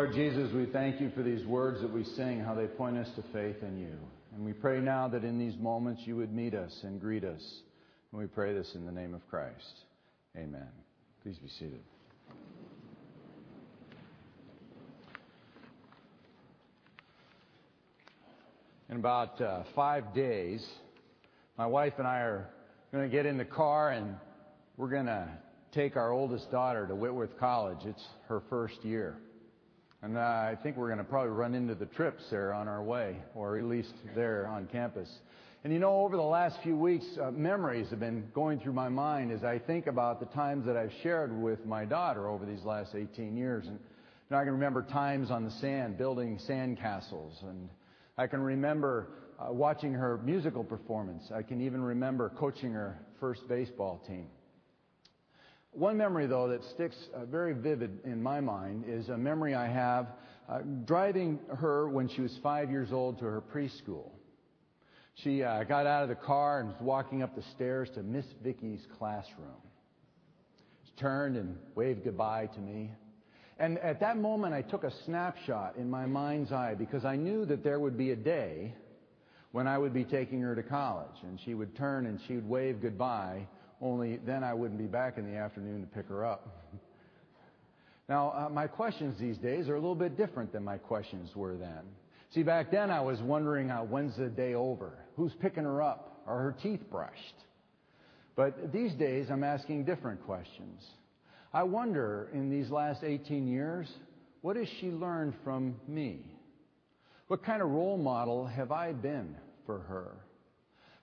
Lord Jesus, we thank you for these words that we sing, how they point us to faith in you. And we pray now that in these moments you would meet us and greet us. And we pray this in the name of Christ. Amen. Please be seated. In about uh, five days, my wife and I are going to get in the car and we're going to take our oldest daughter to Whitworth College. It's her first year. And I think we're going to probably run into the trips there on our way, or at least there on campus. And you know, over the last few weeks, uh, memories have been going through my mind as I think about the times that I've shared with my daughter over these last 18 years. And I can remember times on the sand, building sand castles, and I can remember uh, watching her musical performance. I can even remember coaching her first baseball team. One memory, though, that sticks uh, very vivid in my mind is a memory I have uh, driving her when she was five years old to her preschool. She uh, got out of the car and was walking up the stairs to Miss Vicky's classroom. She turned and waved goodbye to me. And at that moment, I took a snapshot in my mind's eye because I knew that there would be a day when I would be taking her to college. And she would turn and she would wave goodbye only then I wouldn't be back in the afternoon to pick her up. now, uh, my questions these days are a little bit different than my questions were then. See, back then I was wondering uh, when's the day over? Who's picking her up? Are her teeth brushed? But these days I'm asking different questions. I wonder in these last 18 years, what has she learned from me? What kind of role model have I been for her?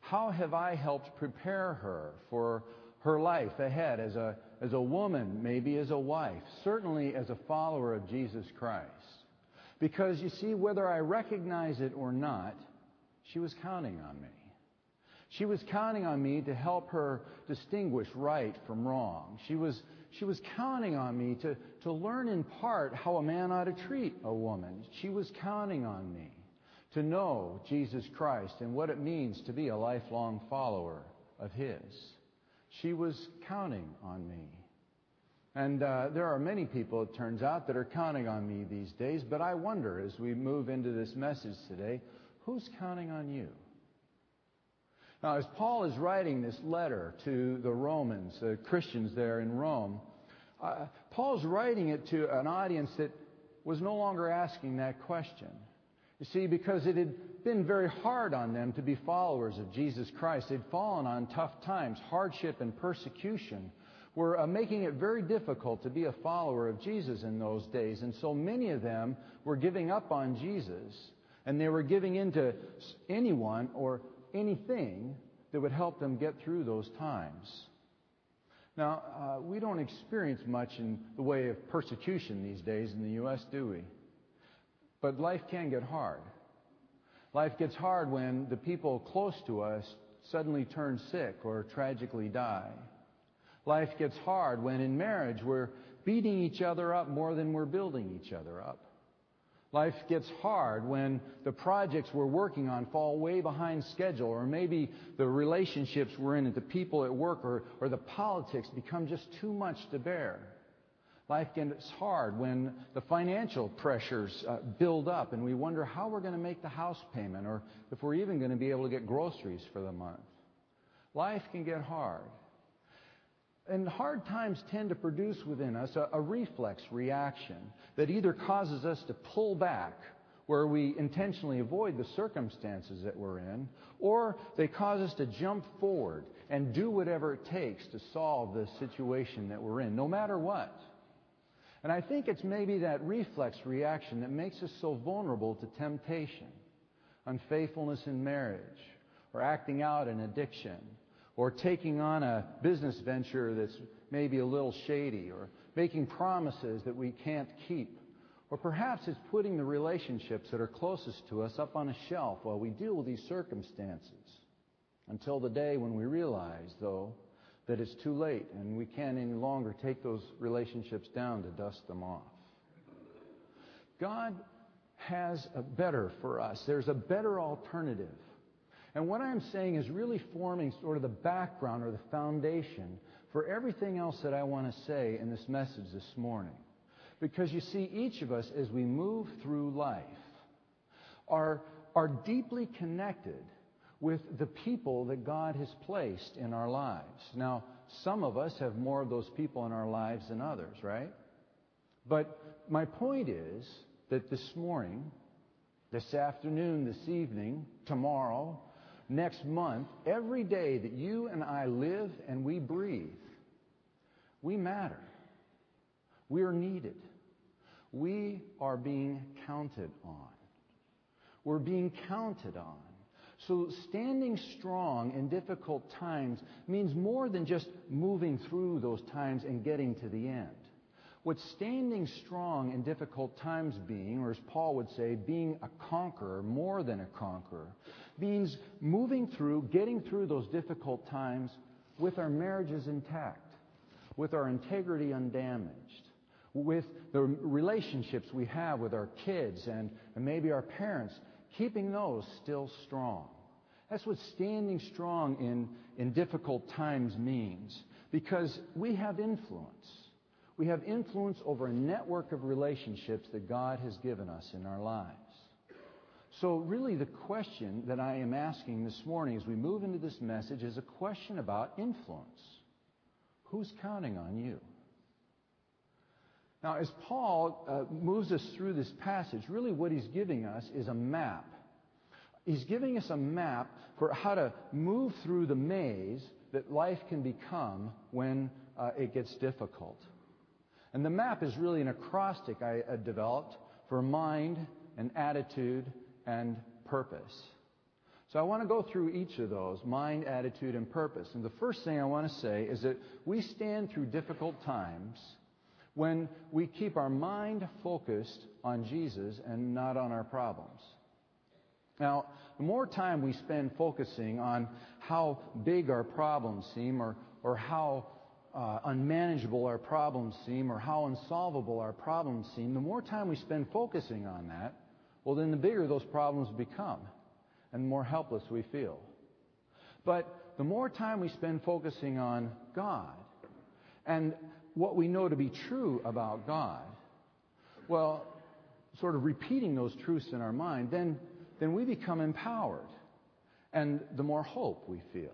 How have I helped prepare her for her life ahead as a, as a woman, maybe as a wife, certainly as a follower of Jesus Christ? Because you see, whether I recognize it or not, she was counting on me. She was counting on me to help her distinguish right from wrong. She was, she was counting on me to, to learn in part how a man ought to treat a woman. She was counting on me to know Jesus Christ and what it means to be a lifelong follower of His. She was counting on me. And uh, there are many people, it turns out, that are counting on me these days, but I wonder as we move into this message today, who's counting on you? Now, as Paul is writing this letter to the Romans, the Christians there in Rome, uh, Paul's writing it to an audience that was no longer asking that question. You see, because it had been very hard on them to be followers of Jesus Christ. They'd fallen on tough times. Hardship and persecution were uh, making it very difficult to be a follower of Jesus in those days. And so many of them were giving up on Jesus, and they were giving in to anyone or anything that would help them get through those times. Now, uh, we don't experience much in the way of persecution these days in the U.S., do we? But life can get hard. Life gets hard when the people close to us suddenly turn sick or tragically die. Life gets hard when in marriage we're beating each other up more than we're building each other up. Life gets hard when the projects we're working on fall way behind schedule, or maybe the relationships we're in, the people at work, or, or the politics become just too much to bear. Life gets hard when the financial pressures uh, build up and we wonder how we're going to make the house payment or if we're even going to be able to get groceries for the month. Life can get hard. And hard times tend to produce within us a, a reflex reaction that either causes us to pull back where we intentionally avoid the circumstances that we're in, or they cause us to jump forward and do whatever it takes to solve the situation that we're in, no matter what. And I think it's maybe that reflex reaction that makes us so vulnerable to temptation, unfaithfulness in marriage, or acting out an addiction, or taking on a business venture that's maybe a little shady, or making promises that we can't keep. Or perhaps it's putting the relationships that are closest to us up on a shelf while we deal with these circumstances. Until the day when we realize, though, that it's too late and we can't any longer take those relationships down to dust them off. God has a better for us. There's a better alternative. And what I'm saying is really forming sort of the background or the foundation for everything else that I want to say in this message this morning. Because you see, each of us, as we move through life, are, are deeply connected with the people that God has placed in our lives. Now, some of us have more of those people in our lives than others, right? But my point is that this morning, this afternoon, this evening, tomorrow, next month, every day that you and I live and we breathe, we matter. We are needed. We are being counted on. We're being counted on. So standing strong in difficult times means more than just moving through those times and getting to the end. What standing strong in difficult times being, or as Paul would say, being a conqueror, more than a conqueror, means moving through, getting through those difficult times with our marriages intact, with our integrity undamaged, with the relationships we have with our kids and, and maybe our parents, keeping those still strong. That's what standing strong in, in difficult times means. Because we have influence. We have influence over a network of relationships that God has given us in our lives. So, really, the question that I am asking this morning as we move into this message is a question about influence. Who's counting on you? Now, as Paul uh, moves us through this passage, really what he's giving us is a map He's giving us a map for how to move through the maze that life can become when uh, it gets difficult. And the map is really an acrostic I uh, developed for mind and attitude and purpose. So I want to go through each of those mind, attitude, and purpose. And the first thing I want to say is that we stand through difficult times when we keep our mind focused on Jesus and not on our problems. Now, the more time we spend focusing on how big our problems seem or, or how uh, unmanageable our problems seem or how unsolvable our problems seem, the more time we spend focusing on that, well, then the bigger those problems become and the more helpless we feel. But the more time we spend focusing on God and what we know to be true about God, well, sort of repeating those truths in our mind, then then we become empowered. And the more hope we feel.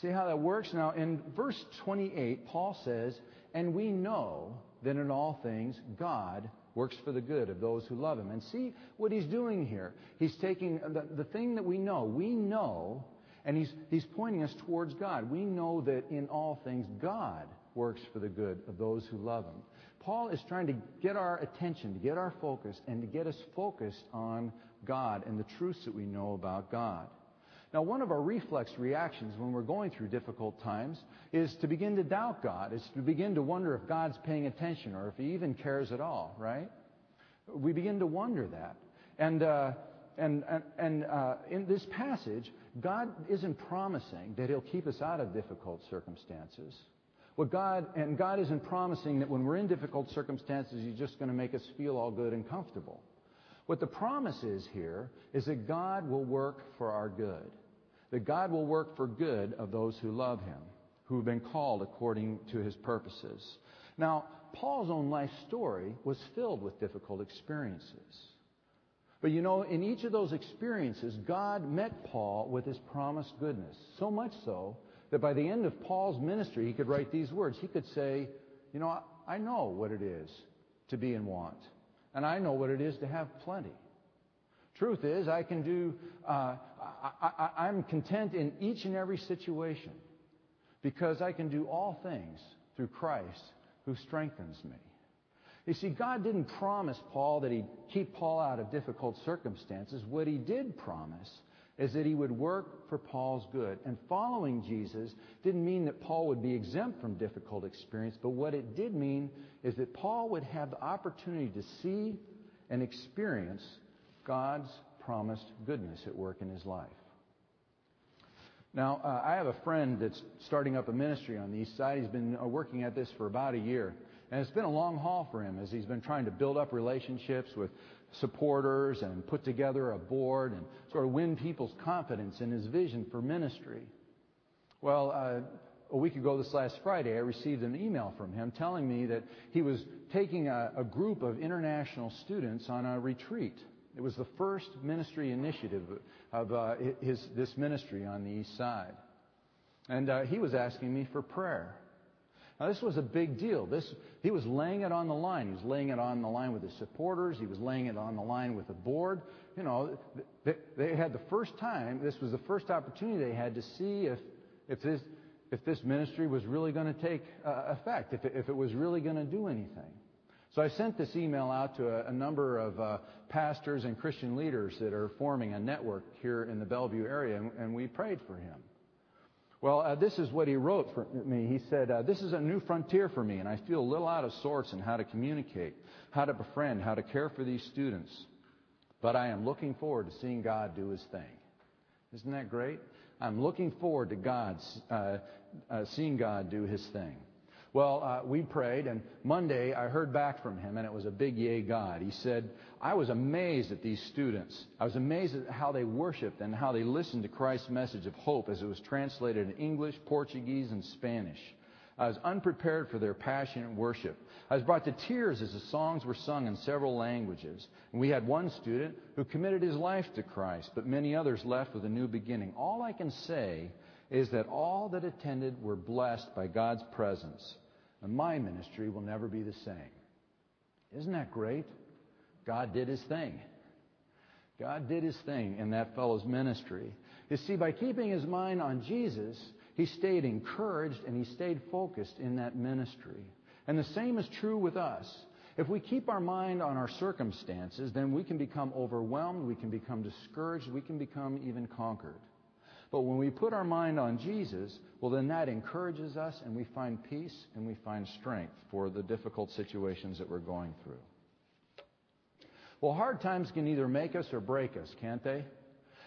See how that works? Now, in verse 28, Paul says, And we know that in all things God works for the good of those who love him. And see what he's doing here. He's taking the, the thing that we know. We know, and he's, he's pointing us towards God. We know that in all things God works for the good of those who love him. Paul is trying to get our attention, to get our focus, and to get us focused on God and the truths that we know about God. Now, one of our reflex reactions when we're going through difficult times is to begin to doubt God, is to begin to wonder if God's paying attention or if He even cares at all, right? We begin to wonder that. And, uh, and, and, and uh, in this passage, God isn't promising that He'll keep us out of difficult circumstances. What God, and God isn't promising that when we're in difficult circumstances, He's just going to make us feel all good and comfortable. What the promise is here is that God will work for our good. That God will work for good of those who love Him, who have been called according to His purposes. Now, Paul's own life story was filled with difficult experiences. But you know, in each of those experiences, God met Paul with his promised goodness. So much so that by the end of Paul's ministry, he could write these words. He could say, You know, I know what it is to be in want and I know what it is to have plenty. Truth is, I can do, uh, I, am content in each and every situation because I can do all things through Christ who strengthens me. You see, God didn't promise Paul that he'd keep Paul out of difficult circumstances. What he did promise is that he would work for Paul's good. And following Jesus didn't mean that Paul would be exempt from difficult experience, but what it did mean is that Paul would have the opportunity to see and experience God's promised goodness at work in his life. Now, uh, I have a friend that's starting up a ministry on the east side. He's been uh, working at this for about a year. And it's been a long haul for him as he's been trying to build up relationships with supporters and put together a board and sort of win people's confidence in his vision for ministry. Well, uh, a week ago this last Friday, I received an email from him telling me that he was taking a, a group of international students on a retreat. It was the first ministry initiative of uh, his, this ministry on the east side. And uh, he was asking me for prayer. Now, this was a big deal. This, he was laying it on the line. He was laying it on the line with his supporters. He was laying it on the line with the board. You know, they, they had the first time, this was the first opportunity they had to see if, if, this, if this ministry was really going to take uh, effect, if it, if it was really going to do anything. So I sent this email out to a, a number of uh, pastors and Christian leaders that are forming a network here in the Bellevue area, and, and we prayed for him. Well, uh, this is what he wrote for me. He said, uh, This is a new frontier for me, and I feel a little out of sorts in how to communicate, how to befriend, how to care for these students. But I am looking forward to seeing God do his thing. Isn't that great? I'm looking forward to God, uh, uh, seeing God do his thing. Well, uh, we prayed, and Monday I heard back from him, and it was a big yay God. He said, I was amazed at these students. I was amazed at how they worshiped and how they listened to Christ's message of hope as it was translated in English, Portuguese, and Spanish. I was unprepared for their passionate worship. I was brought to tears as the songs were sung in several languages. And we had one student who committed his life to Christ, but many others left with a new beginning. All I can say is that all that attended were blessed by God's presence and my ministry will never be the same. Isn't that great? God did his thing. God did his thing in that fellow's ministry. You see, by keeping his mind on Jesus, he stayed encouraged and he stayed focused in that ministry. And the same is true with us. If we keep our mind on our circumstances, then we can become overwhelmed, we can become discouraged, we can become even conquered. But when we put our mind on Jesus, well, then that encourages us and we find peace and we find strength for the difficult situations that we're going through. Well, hard times can either make us or break us, can't they?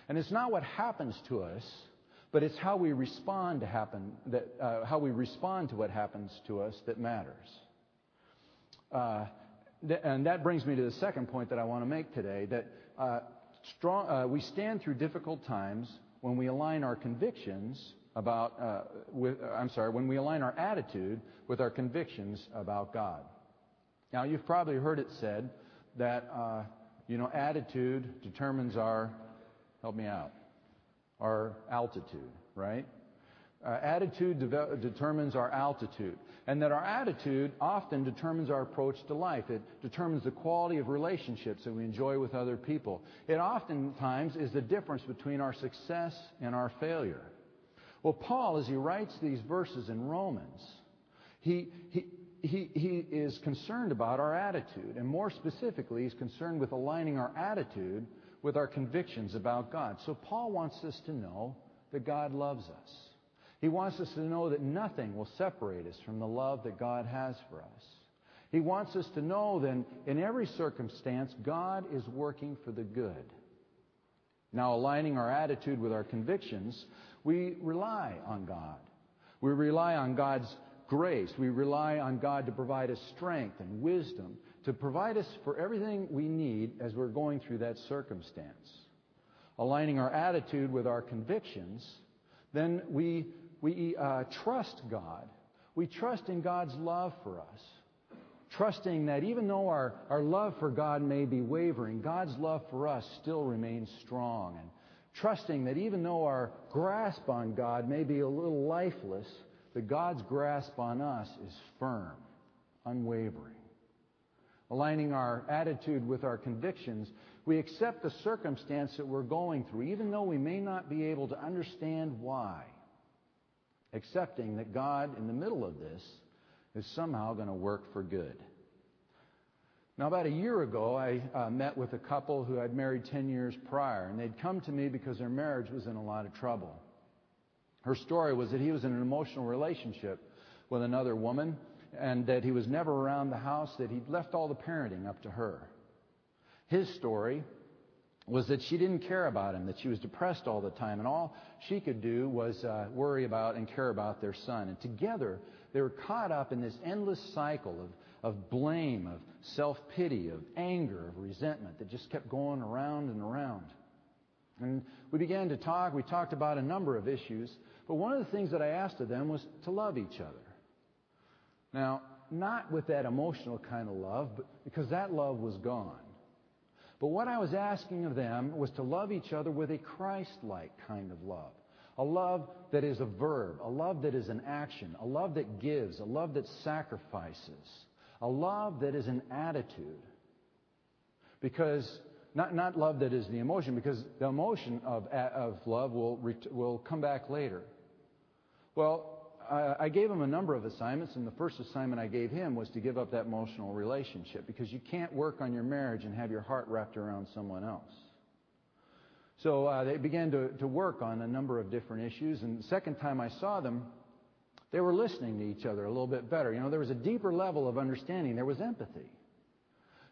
And it's not what happens to us, but it's how we respond to happen that uh, how we respond to what happens to us that matters. Uh, th- and that brings me to the second point that I want to make today: that uh, strong, uh, we stand through difficult times when we align our convictions about, uh, with, uh, I'm sorry, when we align our attitude with our convictions about God. Now, you've probably heard it said that, uh, you know, attitude determines our, help me out, our altitude, right? Uh, attitude de- determines our altitude. And that our attitude often determines our approach to life. It determines the quality of relationships that we enjoy with other people. It oftentimes is the difference between our success and our failure. Well, Paul, as he writes these verses in Romans, he, he, he, he is concerned about our attitude. And more specifically, he's concerned with aligning our attitude with our convictions about God. So Paul wants us to know that God loves us. He wants us to know that nothing will separate us from the love that God has for us. He wants us to know that in every circumstance, God is working for the good. Now, aligning our attitude with our convictions, we rely on God. We rely on God's grace. We rely on God to provide us strength and wisdom, to provide us for everything we need as we're going through that circumstance. Aligning our attitude with our convictions, then we we uh, trust God. We trust in God's love for us. Trusting that even though our, our love for God may be wavering, God's love for us still remains strong. And trusting that even though our grasp on God may be a little lifeless, that God's grasp on us is firm, unwavering. Aligning our attitude with our convictions, we accept the circumstance that we're going through, even though we may not be able to understand why accepting that God, in the middle of this, is somehow going to work for good. Now, about a year ago, I uh, met with a couple who had married 10 years prior, and they'd come to me because their marriage was in a lot of trouble. Her story was that he was in an emotional relationship with another woman, and that he was never around the house, that he'd left all the parenting up to her. His story was that she didn't care about him, that she was depressed all the time, and all she could do was uh, worry about and care about their son. And together, they were caught up in this endless cycle of, of blame, of self pity, of anger, of resentment that just kept going around and around. And we began to talk. We talked about a number of issues. But one of the things that I asked of them was to love each other. Now, not with that emotional kind of love, but because that love was gone. But what I was asking of them was to love each other with a Christ like kind of love. A love that is a verb, a love that is an action, a love that gives, a love that sacrifices, a love that is an attitude. Because, not, not love that is the emotion, because the emotion of, of love will, will come back later. Well, I gave him a number of assignments, and the first assignment I gave him was to give up that emotional relationship because you can't work on your marriage and have your heart wrapped around someone else. So uh, they began to, to work on a number of different issues, and the second time I saw them, they were listening to each other a little bit better. You know, there was a deeper level of understanding. There was empathy.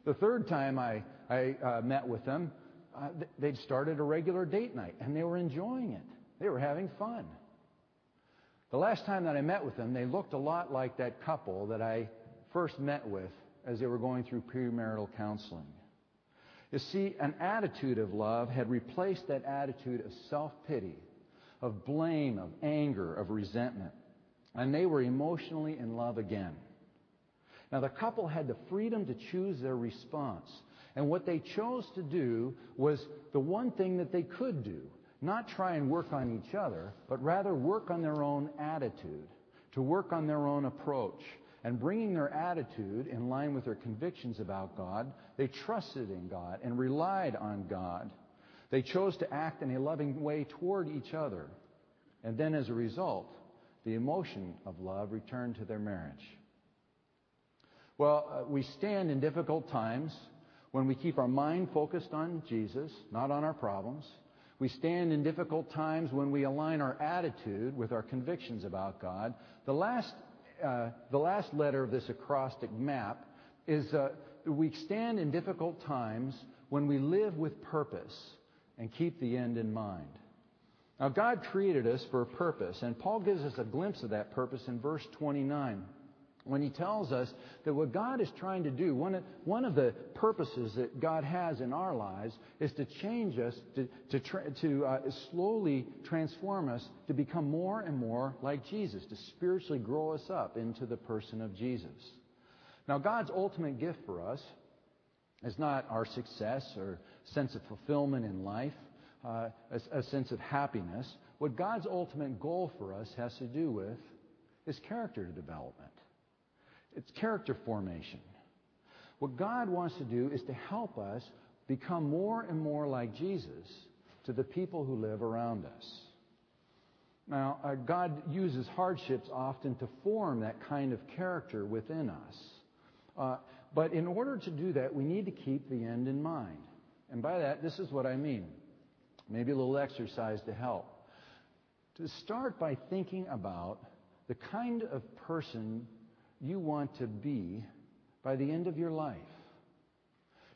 The third time I, I uh, met with them, uh, they'd started a regular date night, and they were enjoying it. They were having fun. The last time that I met with them, they looked a lot like that couple that I first met with as they were going through premarital counseling. You see, an attitude of love had replaced that attitude of self pity, of blame, of anger, of resentment. And they were emotionally in love again. Now, the couple had the freedom to choose their response. And what they chose to do was the one thing that they could do not try and work on each other, but rather work on their own attitude, to work on their own approach. And bringing their attitude in line with their convictions about God, they trusted in God and relied on God. They chose to act in a loving way toward each other. And then as a result, the emotion of love returned to their marriage. Well, uh, we stand in difficult times when we keep our mind focused on Jesus, not on our problems. We stand in difficult times when we align our attitude with our convictions about God. The last, uh, the last letter of this acrostic map is uh, we stand in difficult times when we live with purpose and keep the end in mind. Now, God created us for a purpose, and Paul gives us a glimpse of that purpose in verse 29 when he tells us that what God is trying to do, one of, one of the purposes that God has in our lives is to change us, to, to, tra- to uh, slowly transform us to become more and more like Jesus, to spiritually grow us up into the person of Jesus. Now, God's ultimate gift for us is not our success or sense of fulfillment in life, uh, a, a sense of happiness. What God's ultimate goal for us has to do with is character development. It's character formation. What God wants to do is to help us become more and more like Jesus to the people who live around us. Now, uh, God uses hardships often to form that kind of character within us. Uh, but in order to do that, we need to keep the end in mind. And by that, this is what I mean. Maybe a little exercise to help. To start by thinking about the kind of person you want to be by the end of your life.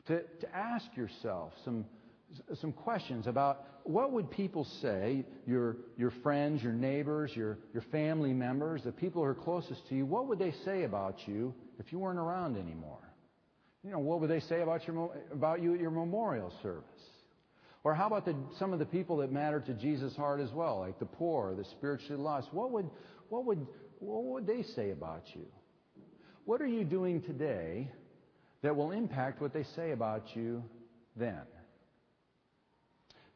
To, to ask yourself some, some questions about what would people say, your, your friends, your neighbors, your, your family members, the people who are closest to you, what would they say about you if you weren't around anymore? You know, what would they say about, your, about you at your memorial service? Or how about the, some of the people that matter to Jesus' heart as well, like the poor, the spiritually lost? What would, what would, what would they say about you? What are you doing today that will impact what they say about you then?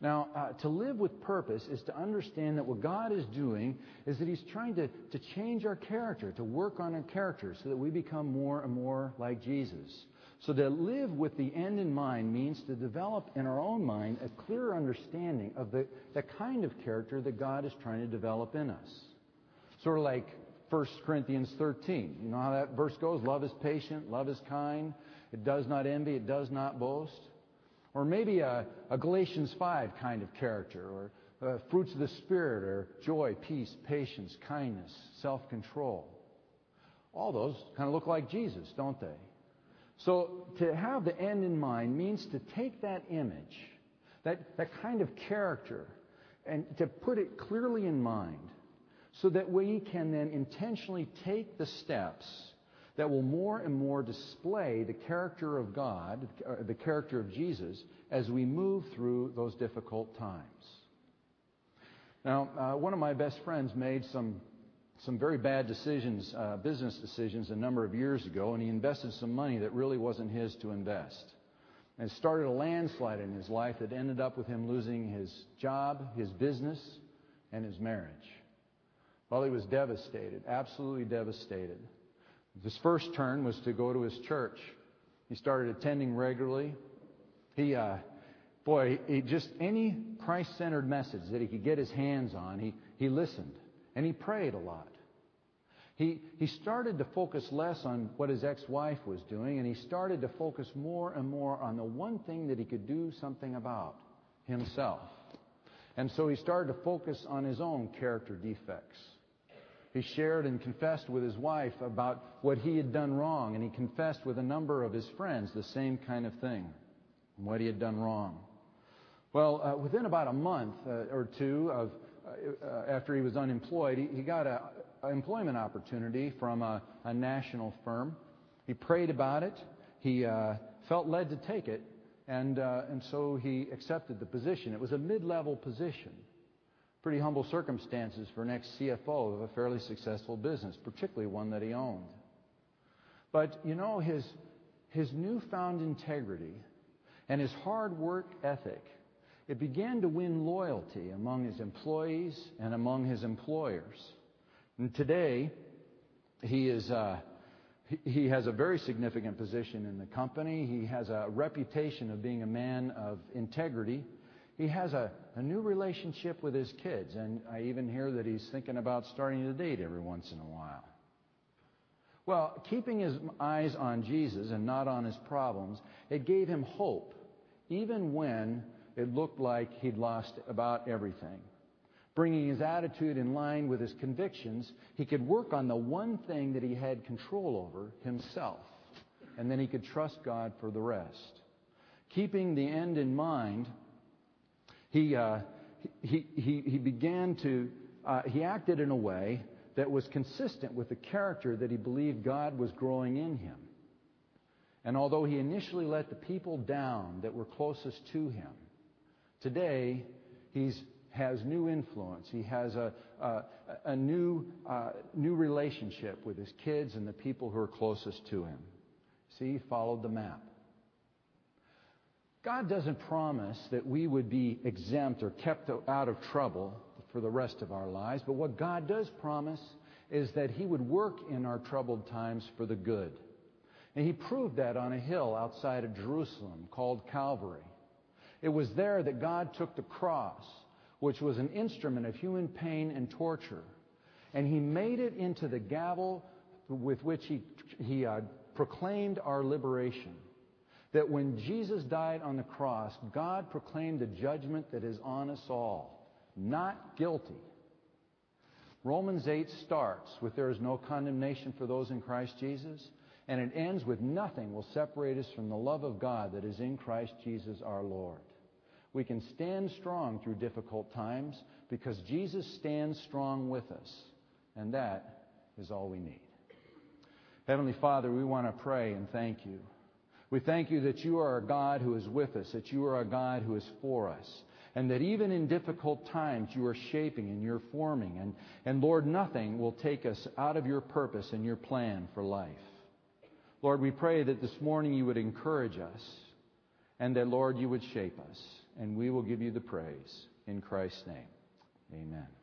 Now, uh, to live with purpose is to understand that what God is doing is that He's trying to, to change our character, to work on our character so that we become more and more like Jesus. So to live with the end in mind means to develop in our own mind a clear understanding of the, the kind of character that God is trying to develop in us. Sort of like 1 Corinthians 13. You know how that verse goes? Love is patient, love is kind, it does not envy, it does not boast. Or maybe a, a Galatians 5 kind of character, or uh, fruits of the Spirit, or joy, peace, patience, kindness, self control. All those kind of look like Jesus, don't they? So to have the end in mind means to take that image, that, that kind of character, and to put it clearly in mind so that we can then intentionally take the steps that will more and more display the character of God, uh, the character of Jesus, as we move through those difficult times. Now, uh, one of my best friends made some some very bad decisions, uh, business decisions, a number of years ago, and he invested some money that really wasn't his to invest. And it started a landslide in his life that ended up with him losing his job, his business, and his marriage. Well, he was devastated, absolutely devastated. His first turn was to go to his church. He started attending regularly. He, uh, boy, he just any Christ-centered message that he could get his hands on, he, he listened and he prayed a lot. He, he started to focus less on what his ex-wife was doing, and he started to focus more and more on the one thing that he could do something about himself. And so he started to focus on his own character defects. He shared and confessed with his wife about what he had done wrong, and he confessed with a number of his friends the same kind of thing, what he had done wrong. Well, uh, within about a month uh, or two of uh, after he was unemployed, he, he got an employment opportunity from a, a, national firm. He prayed about it. He uh, felt led to take it, and uh, and so he accepted the position. It was a mid-level position pretty humble circumstances for an ex-CFO of a fairly successful business, particularly one that he owned. But, you know, his, his newfound integrity and his hard work ethic, it began to win loyalty among his employees and among his employers. And today, he is, uh, he has a very significant position in the company. He has a reputation of being a man of integrity he has a, a new relationship with his kids, and I even hear that he's thinking about starting to date every once in a while. Well, keeping his eyes on Jesus and not on his problems, it gave him hope, even when it looked like he'd lost about everything. Bringing his attitude in line with his convictions, he could work on the one thing that he had control over himself, and then he could trust God for the rest. Keeping the end in mind, he, uh, he, he, he began to, uh, he acted in a way that was consistent with the character that he believed God was growing in him. And although he initially let the people down that were closest to him, today he has new influence. He has a, a, a new, uh, new relationship with his kids and the people who are closest to him. See, he followed the map. God doesn't promise that we would be exempt or kept out of trouble for the rest of our lives, but what God does promise is that He would work in our troubled times for the good. And He proved that on a hill outside of Jerusalem called Calvary. It was there that God took the cross, which was an instrument of human pain and torture, and He made it into the gavel with which He, he uh, proclaimed our liberation that when Jesus died on the cross, God proclaimed the judgment that is on us all, not guilty. Romans 8 starts with there is no condemnation for those in Christ Jesus, and it ends with nothing will separate us from the love of God that is in Christ Jesus our Lord. We can stand strong through difficult times because Jesus stands strong with us, and that is all we need. Heavenly Father, we want to pray and thank you we thank you that you are a God who is with us, that you are a God who is for us, and that even in difficult times you are shaping and you're forming. And, and Lord, nothing will take us out of your purpose and your plan for life. Lord, we pray that this morning you would encourage us and that, Lord, you would shape us. And we will give you the praise. In Christ's name, amen.